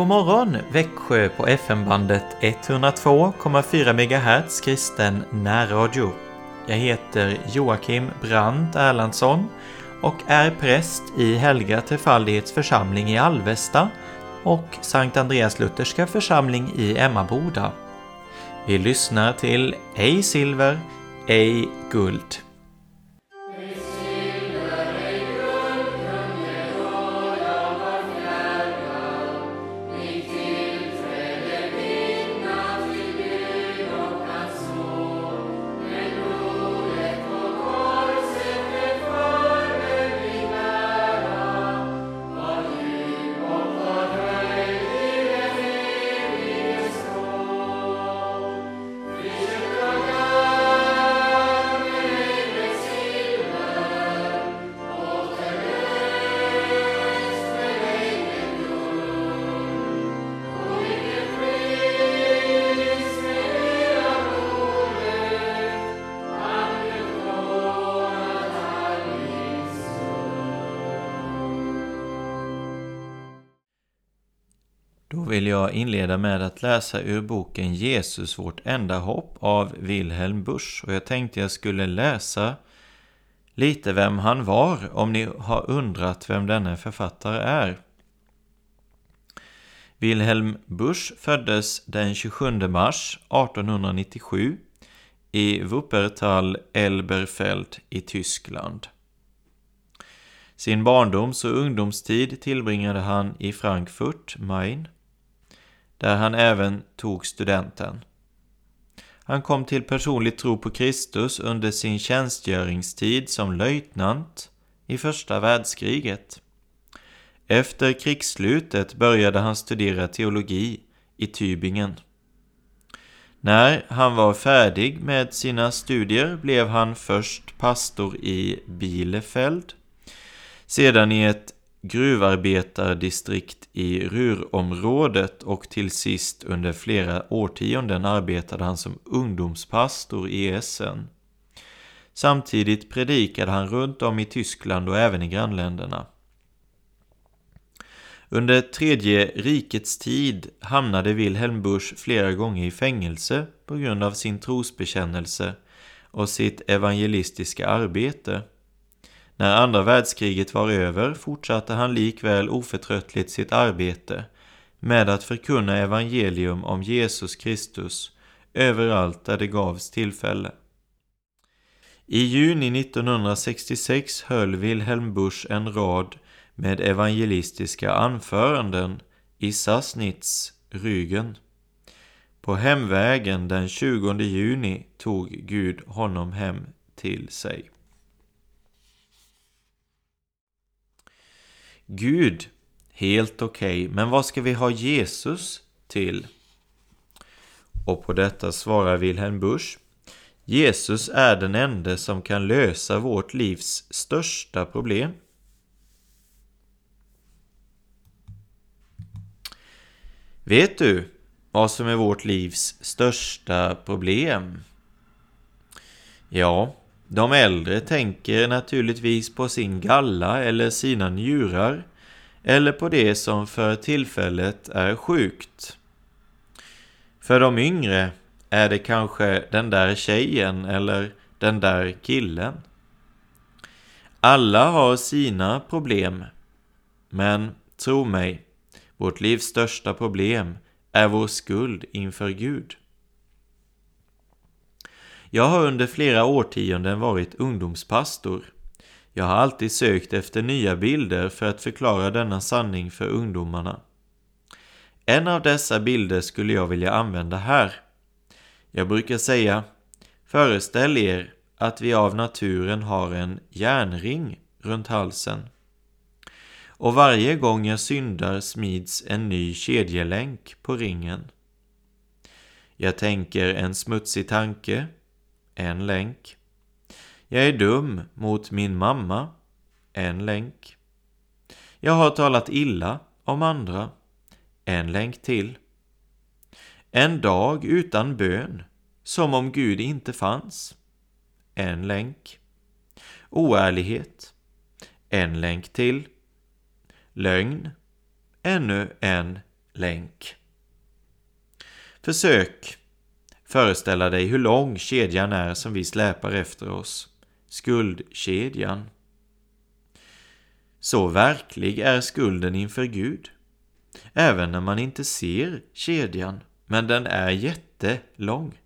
God morgon Växjö på FM-bandet 102,4 MHz kristen närradio. Jag heter Joakim Brandt Erlandsson och är präst i Helga Trefaldighets församling i Alvesta och Sankt Andreas Lutherska församling i Emmaboda. Vi lyssnar till Ej silver, ej guld. Vill jag inleda med att läsa ur boken Jesus vårt enda hopp av Wilhelm Busch. Och jag tänkte jag skulle läsa lite vem han var, om ni har undrat vem denne författare är. Wilhelm Busch föddes den 27 mars 1897 i Wuppertal Elberfeld i Tyskland. Sin barndoms och ungdomstid tillbringade han i Frankfurt, Main, där han även tog studenten. Han kom till personlig tro på Kristus under sin tjänstgöringstid som löjtnant i första världskriget. Efter krigsslutet började han studera teologi i Tübingen. När han var färdig med sina studier blev han först pastor i Bielefeld, sedan i ett gruvarbetardistrikt i Rurområdet och till sist under flera årtionden arbetade han som ungdomspastor i Essen. Samtidigt predikade han runt om i Tyskland och även i grannländerna. Under tredje rikets tid hamnade Wilhelm Busch flera gånger i fängelse på grund av sin trosbekännelse och sitt evangelistiska arbete. När andra världskriget var över fortsatte han likväl oförtröttligt sitt arbete med att förkunna evangelium om Jesus Kristus överallt där det gavs tillfälle. I juni 1966 höll Wilhelm Busch en rad med evangelistiska anföranden i Sassnitz, Rügen. På hemvägen den 20 juni tog Gud honom hem till sig. Gud, helt okej, okay, men vad ska vi ha Jesus till? Och på detta svarar Wilhelm Busch Jesus är den enda som kan lösa vårt livs största problem. Vet du vad som är vårt livs största problem? Ja, de äldre tänker naturligtvis på sin galla eller sina njurar eller på det som för tillfället är sjukt. För de yngre är det kanske den där tjejen eller den där killen. Alla har sina problem, men tro mig, vårt livs största problem är vår skuld inför Gud. Jag har under flera årtionden varit ungdomspastor. Jag har alltid sökt efter nya bilder för att förklara denna sanning för ungdomarna. En av dessa bilder skulle jag vilja använda här. Jag brukar säga Föreställ er att vi av naturen har en järnring runt halsen. Och varje gång jag syndar smids en ny kedjelänk på ringen. Jag tänker en smutsig tanke en länk. Jag är dum mot min mamma, en länk. Jag har talat illa om andra, en länk till. En dag utan bön, som om Gud inte fanns, en länk. Oärlighet, en länk till. Lögn, ännu en länk. Försök föreställa dig hur lång kedjan är som vi släpar efter oss. Skuldkedjan. Så verklig är skulden inför Gud. Även när man inte ser kedjan, men den är jättelång.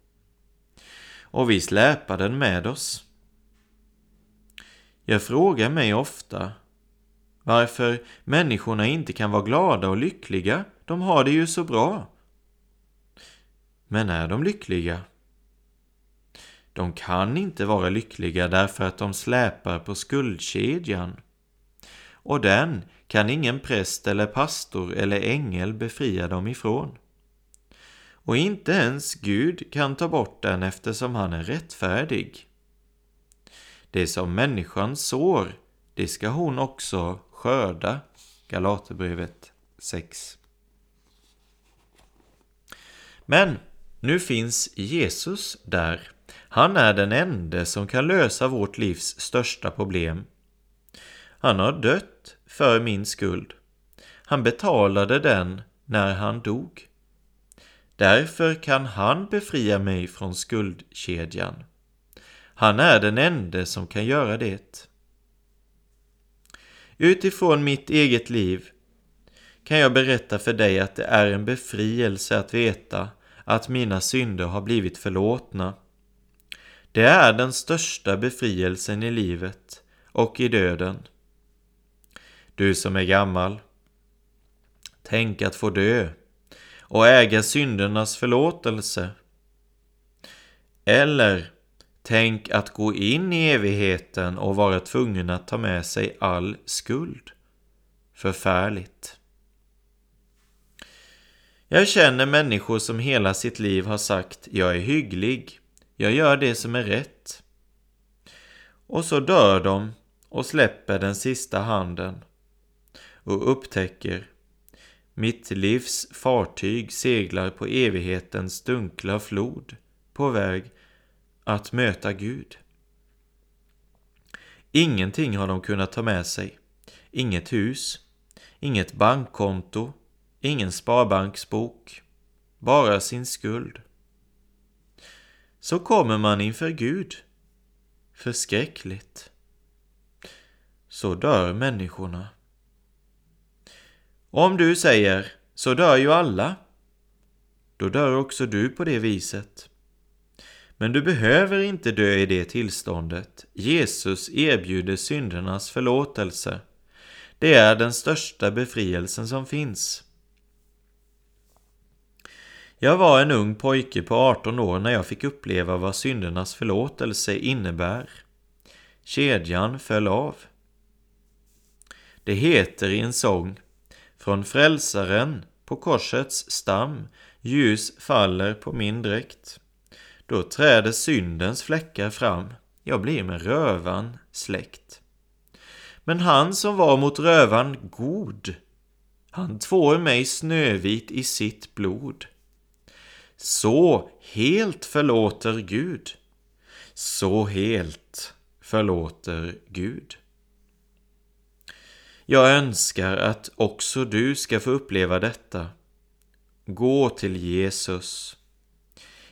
Och vi släpar den med oss. Jag frågar mig ofta varför människorna inte kan vara glada och lyckliga. De har det ju så bra. Men är de lyckliga? De kan inte vara lyckliga därför att de släpar på skuldkedjan. Och den kan ingen präst eller pastor eller ängel befria dem ifrån. Och inte ens Gud kan ta bort den eftersom han är rättfärdig. Det som människan sår, det ska hon också skörda. Galaterbrevet 6. Men nu finns Jesus där. Han är den ende som kan lösa vårt livs största problem. Han har dött för min skuld. Han betalade den när han dog. Därför kan han befria mig från skuldkedjan. Han är den ende som kan göra det. Utifrån mitt eget liv kan jag berätta för dig att det är en befrielse att veta att mina synder har blivit förlåtna. Det är den största befrielsen i livet och i döden. Du som är gammal, tänk att få dö och äga syndernas förlåtelse. Eller tänk att gå in i evigheten och vara tvungen att ta med sig all skuld. Förfärligt. Jag känner människor som hela sitt liv har sagt jag är hygglig, jag gör det som är rätt. Och så dör de och släpper den sista handen och upptäcker mitt livs fartyg seglar på evighetens dunkla flod på väg att möta Gud. Ingenting har de kunnat ta med sig. Inget hus, inget bankkonto, ingen sparbanksbok, bara sin skuld. Så kommer man inför Gud. Förskräckligt. Så dör människorna. Om du säger så dör ju alla, då dör också du på det viset. Men du behöver inte dö i det tillståndet. Jesus erbjuder syndernas förlåtelse. Det är den största befrielsen som finns. Jag var en ung pojke på 18 år när jag fick uppleva vad syndernas förlåtelse innebär. Kedjan föll av. Det heter i en sång Från frälsaren på korsets stam ljus faller på min dräkt. Då träder syndens fläckar fram, jag blir med rövan släkt. Men han som var mot rövan god, han tvår mig snövit i sitt blod. Så helt förlåter Gud. Så helt förlåter Gud. Jag önskar att också du ska få uppleva detta. Gå till Jesus.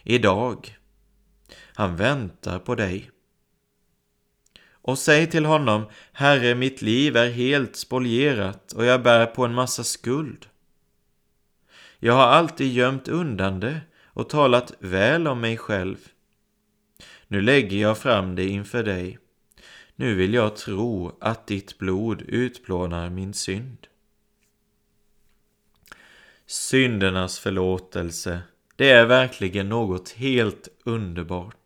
Idag. Han väntar på dig. Och säg till honom, Herre, mitt liv är helt spolierat och jag bär på en massa skuld. Jag har alltid gömt undan det och talat väl om mig själv. Nu lägger jag fram det inför dig. Nu vill jag tro att ditt blod utplånar min synd. Syndernas förlåtelse, det är verkligen något helt underbart.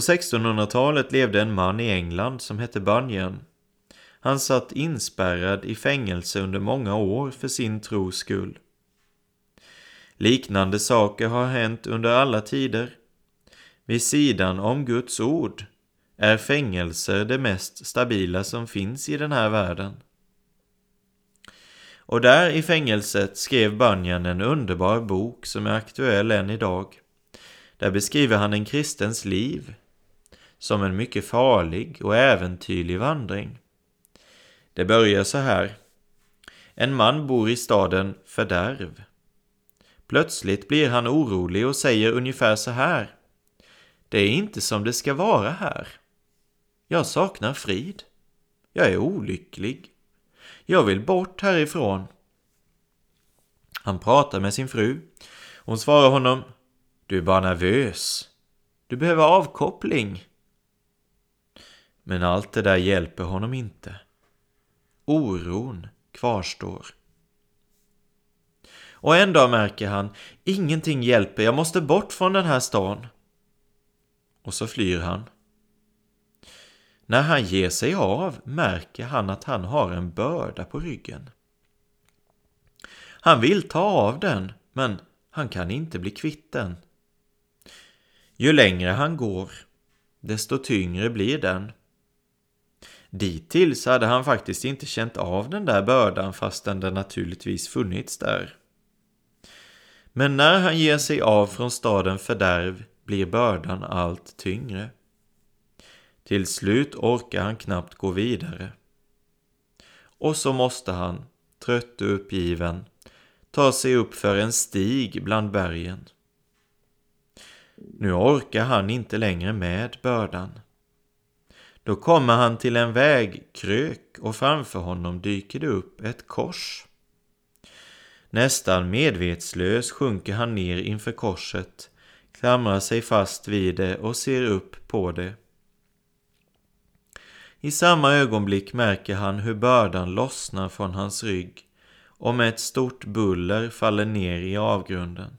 På 1600-talet levde en man i England som hette Bunyan. Han satt inspärrad i fängelse under många år för sin tros skull. Liknande saker har hänt under alla tider. Vid sidan om Guds ord är fängelser det mest stabila som finns i den här världen. Och där i fängelset skrev Bunyan en underbar bok som är aktuell än idag. Där beskriver han en kristens liv som en mycket farlig och äventyrlig vandring. Det börjar så här. En man bor i staden Fördärv. Plötsligt blir han orolig och säger ungefär så här. Det är inte som det ska vara här. Jag saknar frid. Jag är olycklig. Jag vill bort härifrån. Han pratar med sin fru. Hon svarar honom. Du är bara nervös. Du behöver avkoppling. Men allt det där hjälper honom inte. Oron kvarstår. Och en dag märker han, ingenting hjälper, jag måste bort från den här stan. Och så flyr han. När han ger sig av märker han att han har en börda på ryggen. Han vill ta av den, men han kan inte bli kvitt den. Ju längre han går, desto tyngre blir den. Dittills hade han faktiskt inte känt av den där bördan fastän den naturligtvis funnits där. Men när han ger sig av från staden fördärv blir bördan allt tyngre. Till slut orkar han knappt gå vidare. Och så måste han, trött och uppgiven, ta sig upp för en stig bland bergen. Nu orkar han inte längre med bördan. Då kommer han till en vägkrök och framför honom dyker det upp ett kors. Nästan medvetslös sjunker han ner inför korset, klamrar sig fast vid det och ser upp på det. I samma ögonblick märker han hur bördan lossnar från hans rygg och med ett stort buller faller ner i avgrunden.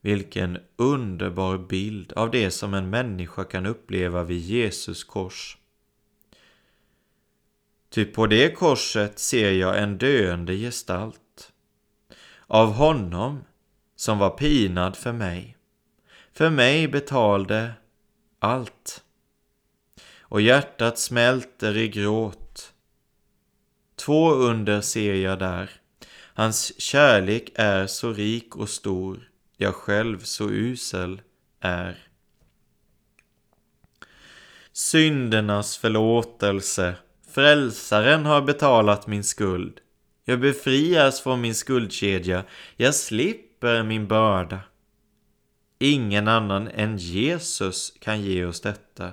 Vilken underbar bild av det som en människa kan uppleva vid Jesus kors. Ty på det korset ser jag en döende gestalt. Av honom som var pinad för mig. För mig betalde allt. Och hjärtat smälter i gråt. Två under ser jag där. Hans kärlek är så rik och stor, jag själv så usel är. Syndernas förlåtelse Frälsaren har betalat min skuld. Jag befrias från min skuldkedja. Jag slipper min börda. Ingen annan än Jesus kan ge oss detta.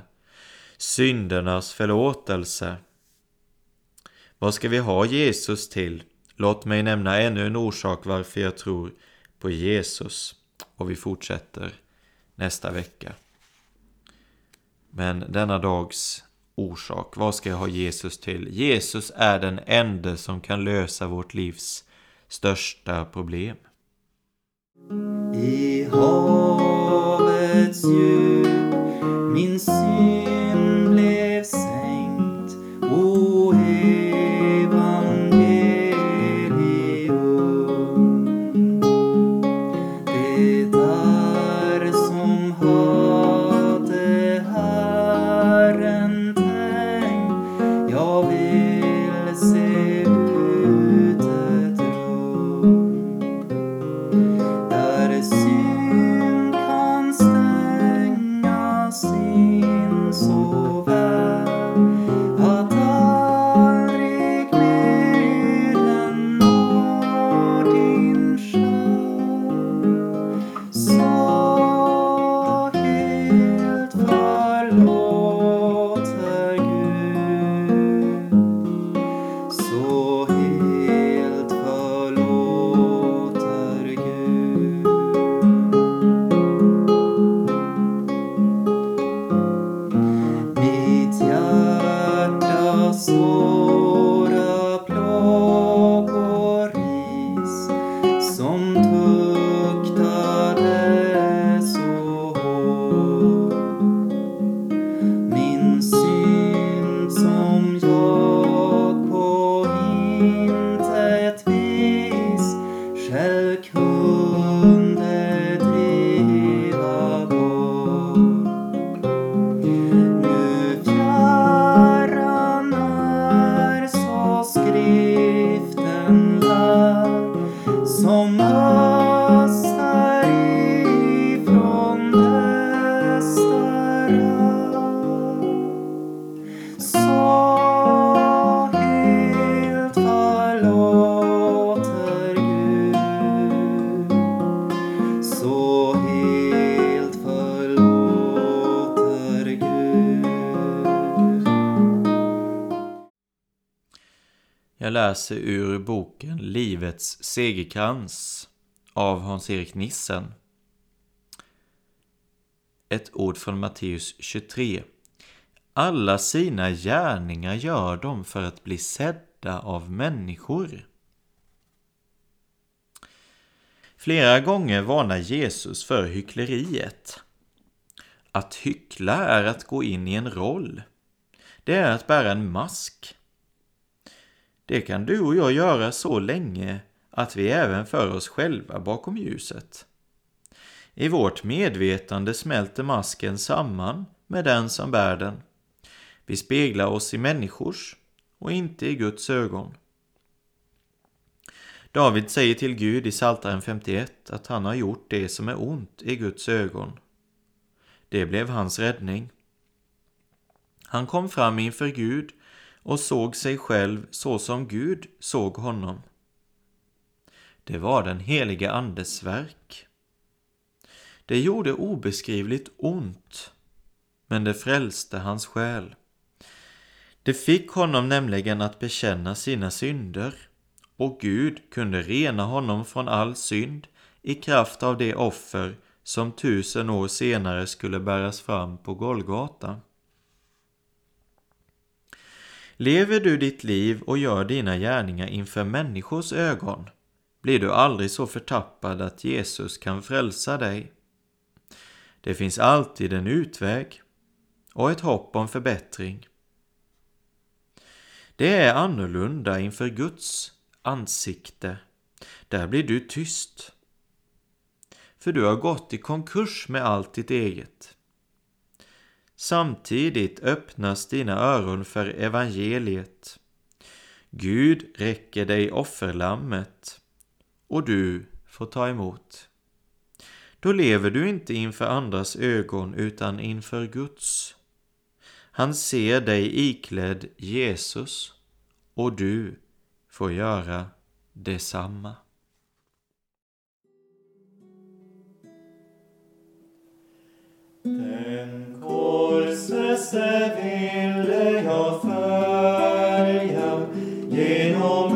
Syndernas förlåtelse. Vad ska vi ha Jesus till? Låt mig nämna ännu en orsak varför jag tror på Jesus. Och vi fortsätter nästa vecka. Men denna dags orsak. Vad ska jag ha Jesus till? Jesus är den enda som kan lösa vårt livs största problem. I havets djup min synd läser ur boken Livets segerkrans av Hans-Erik Nissen. Ett ord från Matteus 23. Alla sina gärningar gör de för att bli sedda av människor. Flera gånger varnar Jesus för hyckleriet. Att hyckla är att gå in i en roll. Det är att bära en mask. Det kan du och jag göra så länge att vi även för oss själva bakom ljuset. I vårt medvetande smälter masken samman med den som bär den. Vi speglar oss i människors och inte i Guds ögon. David säger till Gud i Psaltaren 51 att han har gjort det som är ont i Guds ögon. Det blev hans räddning. Han kom fram inför Gud och såg sig själv så som Gud såg honom. Det var den helige Andes verk. Det gjorde obeskrivligt ont, men det frälste hans själ. Det fick honom nämligen att bekänna sina synder och Gud kunde rena honom från all synd i kraft av det offer som tusen år senare skulle bäras fram på Golgata. Lever du ditt liv och gör dina gärningar inför människors ögon blir du aldrig så förtappad att Jesus kan frälsa dig. Det finns alltid en utväg och ett hopp om förbättring. Det är annorlunda inför Guds ansikte. Där blir du tyst. För du har gått i konkurs med allt ditt eget. Samtidigt öppnas dina öron för evangeliet. Gud räcker dig offerlammet och du får ta emot. Då lever du inte inför andras ögon utan inför Guds. Han ser dig iklädd Jesus och du får göra detsamma. Den korsfäste ville jag följa genom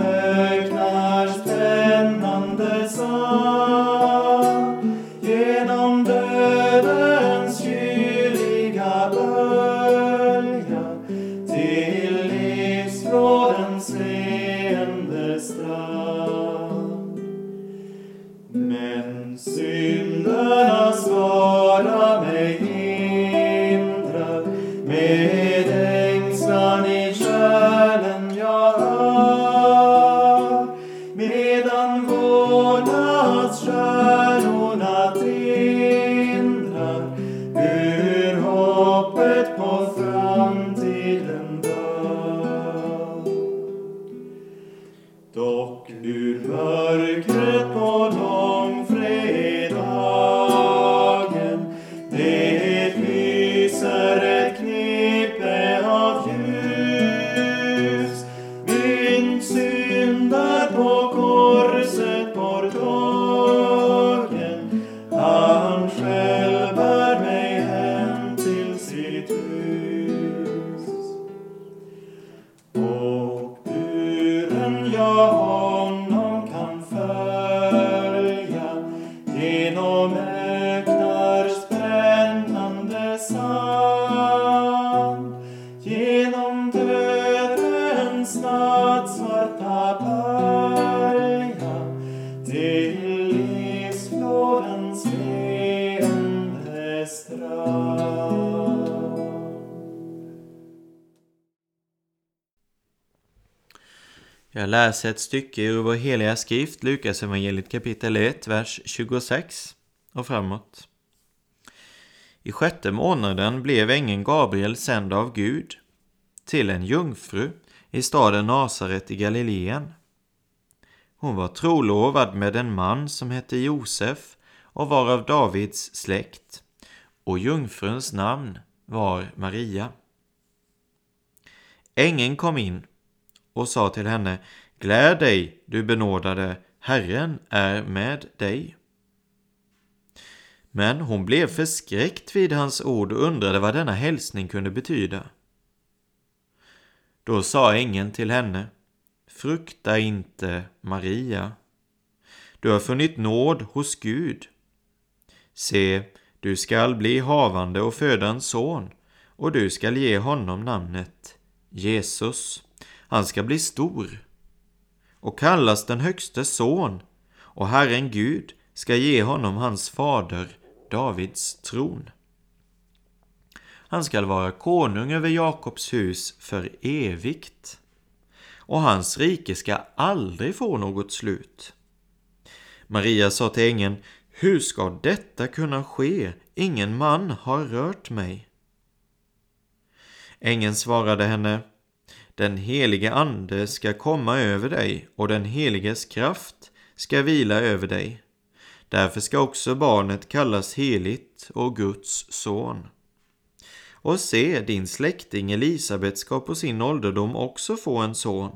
genom dödens nattsvarta balja till livsflodens leende strand. Jag läser ett stycke ur vår heliga skrift, Lukas evangeliet kapitel 1, vers 26 och framåt. I sjätte månaden blev ängeln Gabriel sänd av Gud till en jungfru i staden Nasaret i Galileen. Hon var trolovad med en man som hette Josef och var av Davids släkt och jungfruns namn var Maria. Ängeln kom in och sa till henne Gläd dig, du benådade, Herren är med dig. Men hon blev förskräckt vid hans ord och undrade vad denna hälsning kunde betyda. Då sa ängeln till henne frukta inte, Maria. Du har funnit nåd hos Gud. Se, du skall bli havande och föda en son, och du skall ge honom namnet Jesus. Han ska bli stor och kallas den högste son, och Herren Gud ska ge honom hans fader Davids tron. Han skall vara konung över Jakobs hus för evigt, och hans rike ska aldrig få något slut. Maria sa till ängeln, hur ska detta kunna ske? Ingen man har rört mig. Ängeln svarade henne, den helige Ande ska komma över dig och den heliges kraft ska vila över dig. Därför ska också barnet kallas heligt och Guds son. Och se, din släkting Elisabet ska på sin ålderdom också få en son.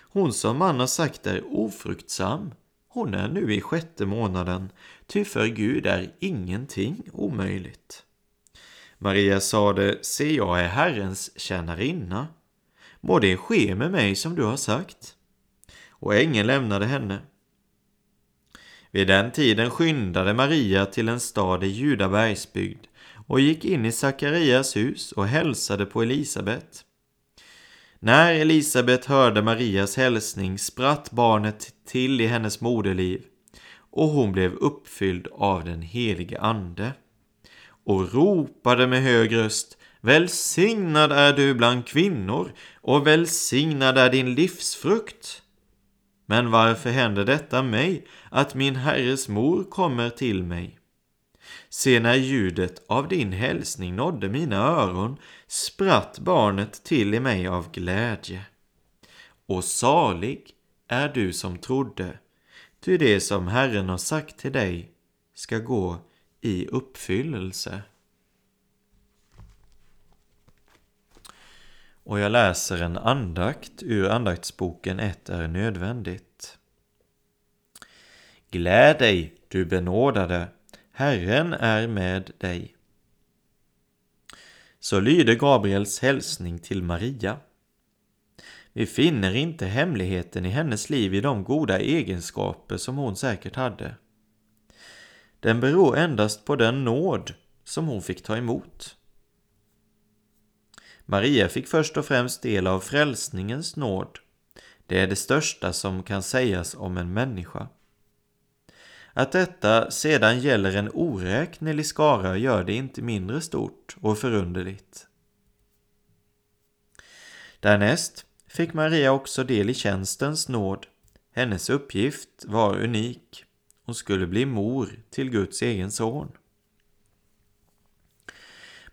Hon som man har sagt är ofruktsam, hon är nu i sjätte månaden, ty för Gud är ingenting omöjligt. Maria sade, se jag är Herrens tjänarinna. Må det ske med mig som du har sagt. Och ängeln lämnade henne. Vid den tiden skyndade Maria till en stad i Judabergsbygd och gick in i Sakarias hus och hälsade på Elisabet. När Elisabet hörde Marias hälsning spratt barnet till i hennes moderliv och hon blev uppfylld av den helige Ande och ropade med hög röst Välsignad är du bland kvinnor och välsignad är din livsfrukt. Men varför händer detta mig, att min herres mor kommer till mig? Se, när ljudet av din hälsning nådde mina öron spratt barnet till i mig av glädje. Och salig är du som trodde, ty det som Herren har sagt till dig ska gå i uppfyllelse. Och jag läser en andakt ur andaktsboken Ett är nödvändigt. Gläd dig, du benådade, Herren är med dig. Så lyder Gabriels hälsning till Maria. Vi finner inte hemligheten i hennes liv i de goda egenskaper som hon säkert hade. Den beror endast på den nåd som hon fick ta emot. Maria fick först och främst del av frälsningens nåd. Det är det största som kan sägas om en människa. Att detta sedan gäller en oräknelig skara gör det inte mindre stort och förunderligt. Därnäst fick Maria också del i tjänstens nåd. Hennes uppgift var unik. Hon skulle bli mor till Guds egen son.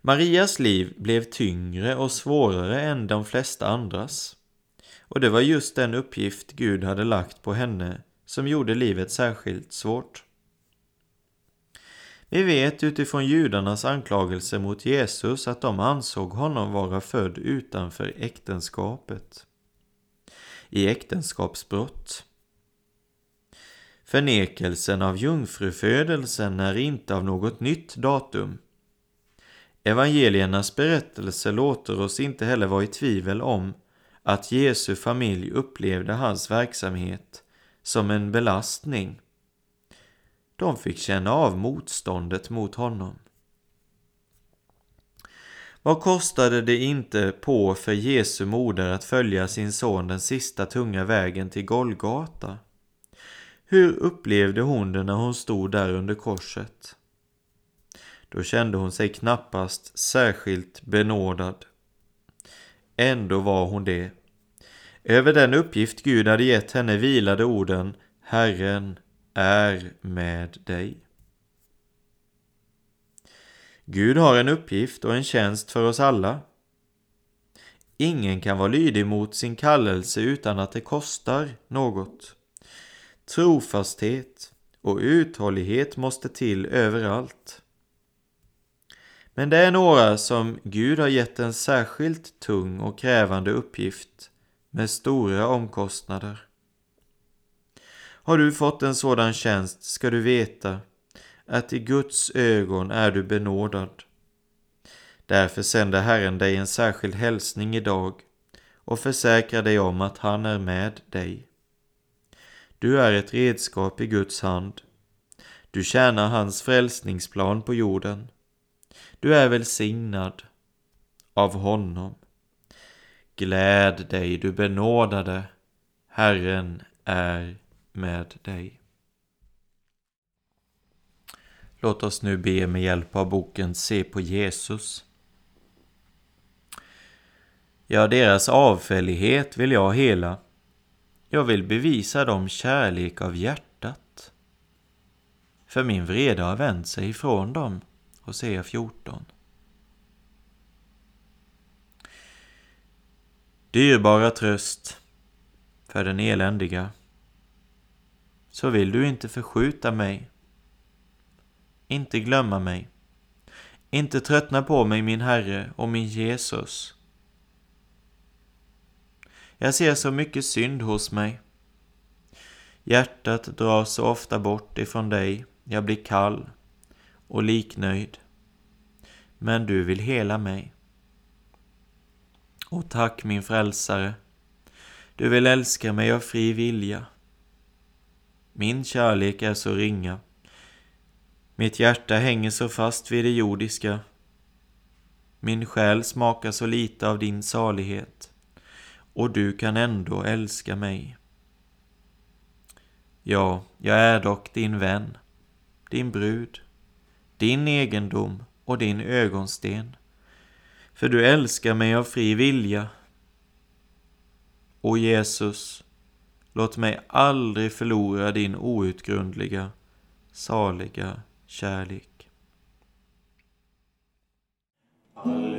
Marias liv blev tyngre och svårare än de flesta andras. Och det var just den uppgift Gud hade lagt på henne som gjorde livet särskilt svårt. Vi vet utifrån judarnas anklagelser mot Jesus att de ansåg honom vara född utanför äktenskapet. I äktenskapsbrott. Förnekelsen av jungfrufödelsen är inte av något nytt datum. Evangeliernas berättelse låter oss inte heller vara i tvivel om att Jesu familj upplevde hans verksamhet som en belastning. De fick känna av motståndet mot honom. Vad kostade det inte på för Jesu moder att följa sin son den sista tunga vägen till Golgata? Hur upplevde hon det när hon stod där under korset? Då kände hon sig knappast särskilt benådad. Ändå var hon det. Över den uppgift Gud hade gett henne vilade orden Herren är med dig. Gud har en uppgift och en tjänst för oss alla. Ingen kan vara lydig mot sin kallelse utan att det kostar något. Trofasthet och uthållighet måste till överallt. Men det är några som Gud har gett en särskilt tung och krävande uppgift med stora omkostnader. Har du fått en sådan tjänst ska du veta att i Guds ögon är du benådad. Därför sänder Herren dig en särskild hälsning idag och försäkrar dig om att han är med dig. Du är ett redskap i Guds hand. Du tjänar hans frälsningsplan på jorden. Du är välsignad av honom. Gläd dig, du benådade. Herren är med dig. Låt oss nu be med hjälp av boken Se på Jesus. Ja, deras avfällighet vill jag hela. Jag vill bevisa dem kärlek av hjärtat. För min vrede har vänt sig ifrån dem. Hosea 14. Dyrbara tröst för den eländiga. Så vill du inte förskjuta mig. Inte glömma mig. Inte tröttna på mig, min Herre och min Jesus. Jag ser så mycket synd hos mig. Hjärtat dras så ofta bort ifrån dig, jag blir kall och liknöjd. Men du vill hela mig. Och tack min frälsare, du vill älska mig av fri vilja. Min kärlek är så ringa. Mitt hjärta hänger så fast vid det jordiska. Min själ smakar så lite av din salighet och du kan ändå älska mig. Ja, jag är dock din vän, din brud, din egendom och din ögonsten. För du älskar mig av fri vilja. O Jesus, låt mig aldrig förlora din outgrundliga, saliga kärlek. Alltid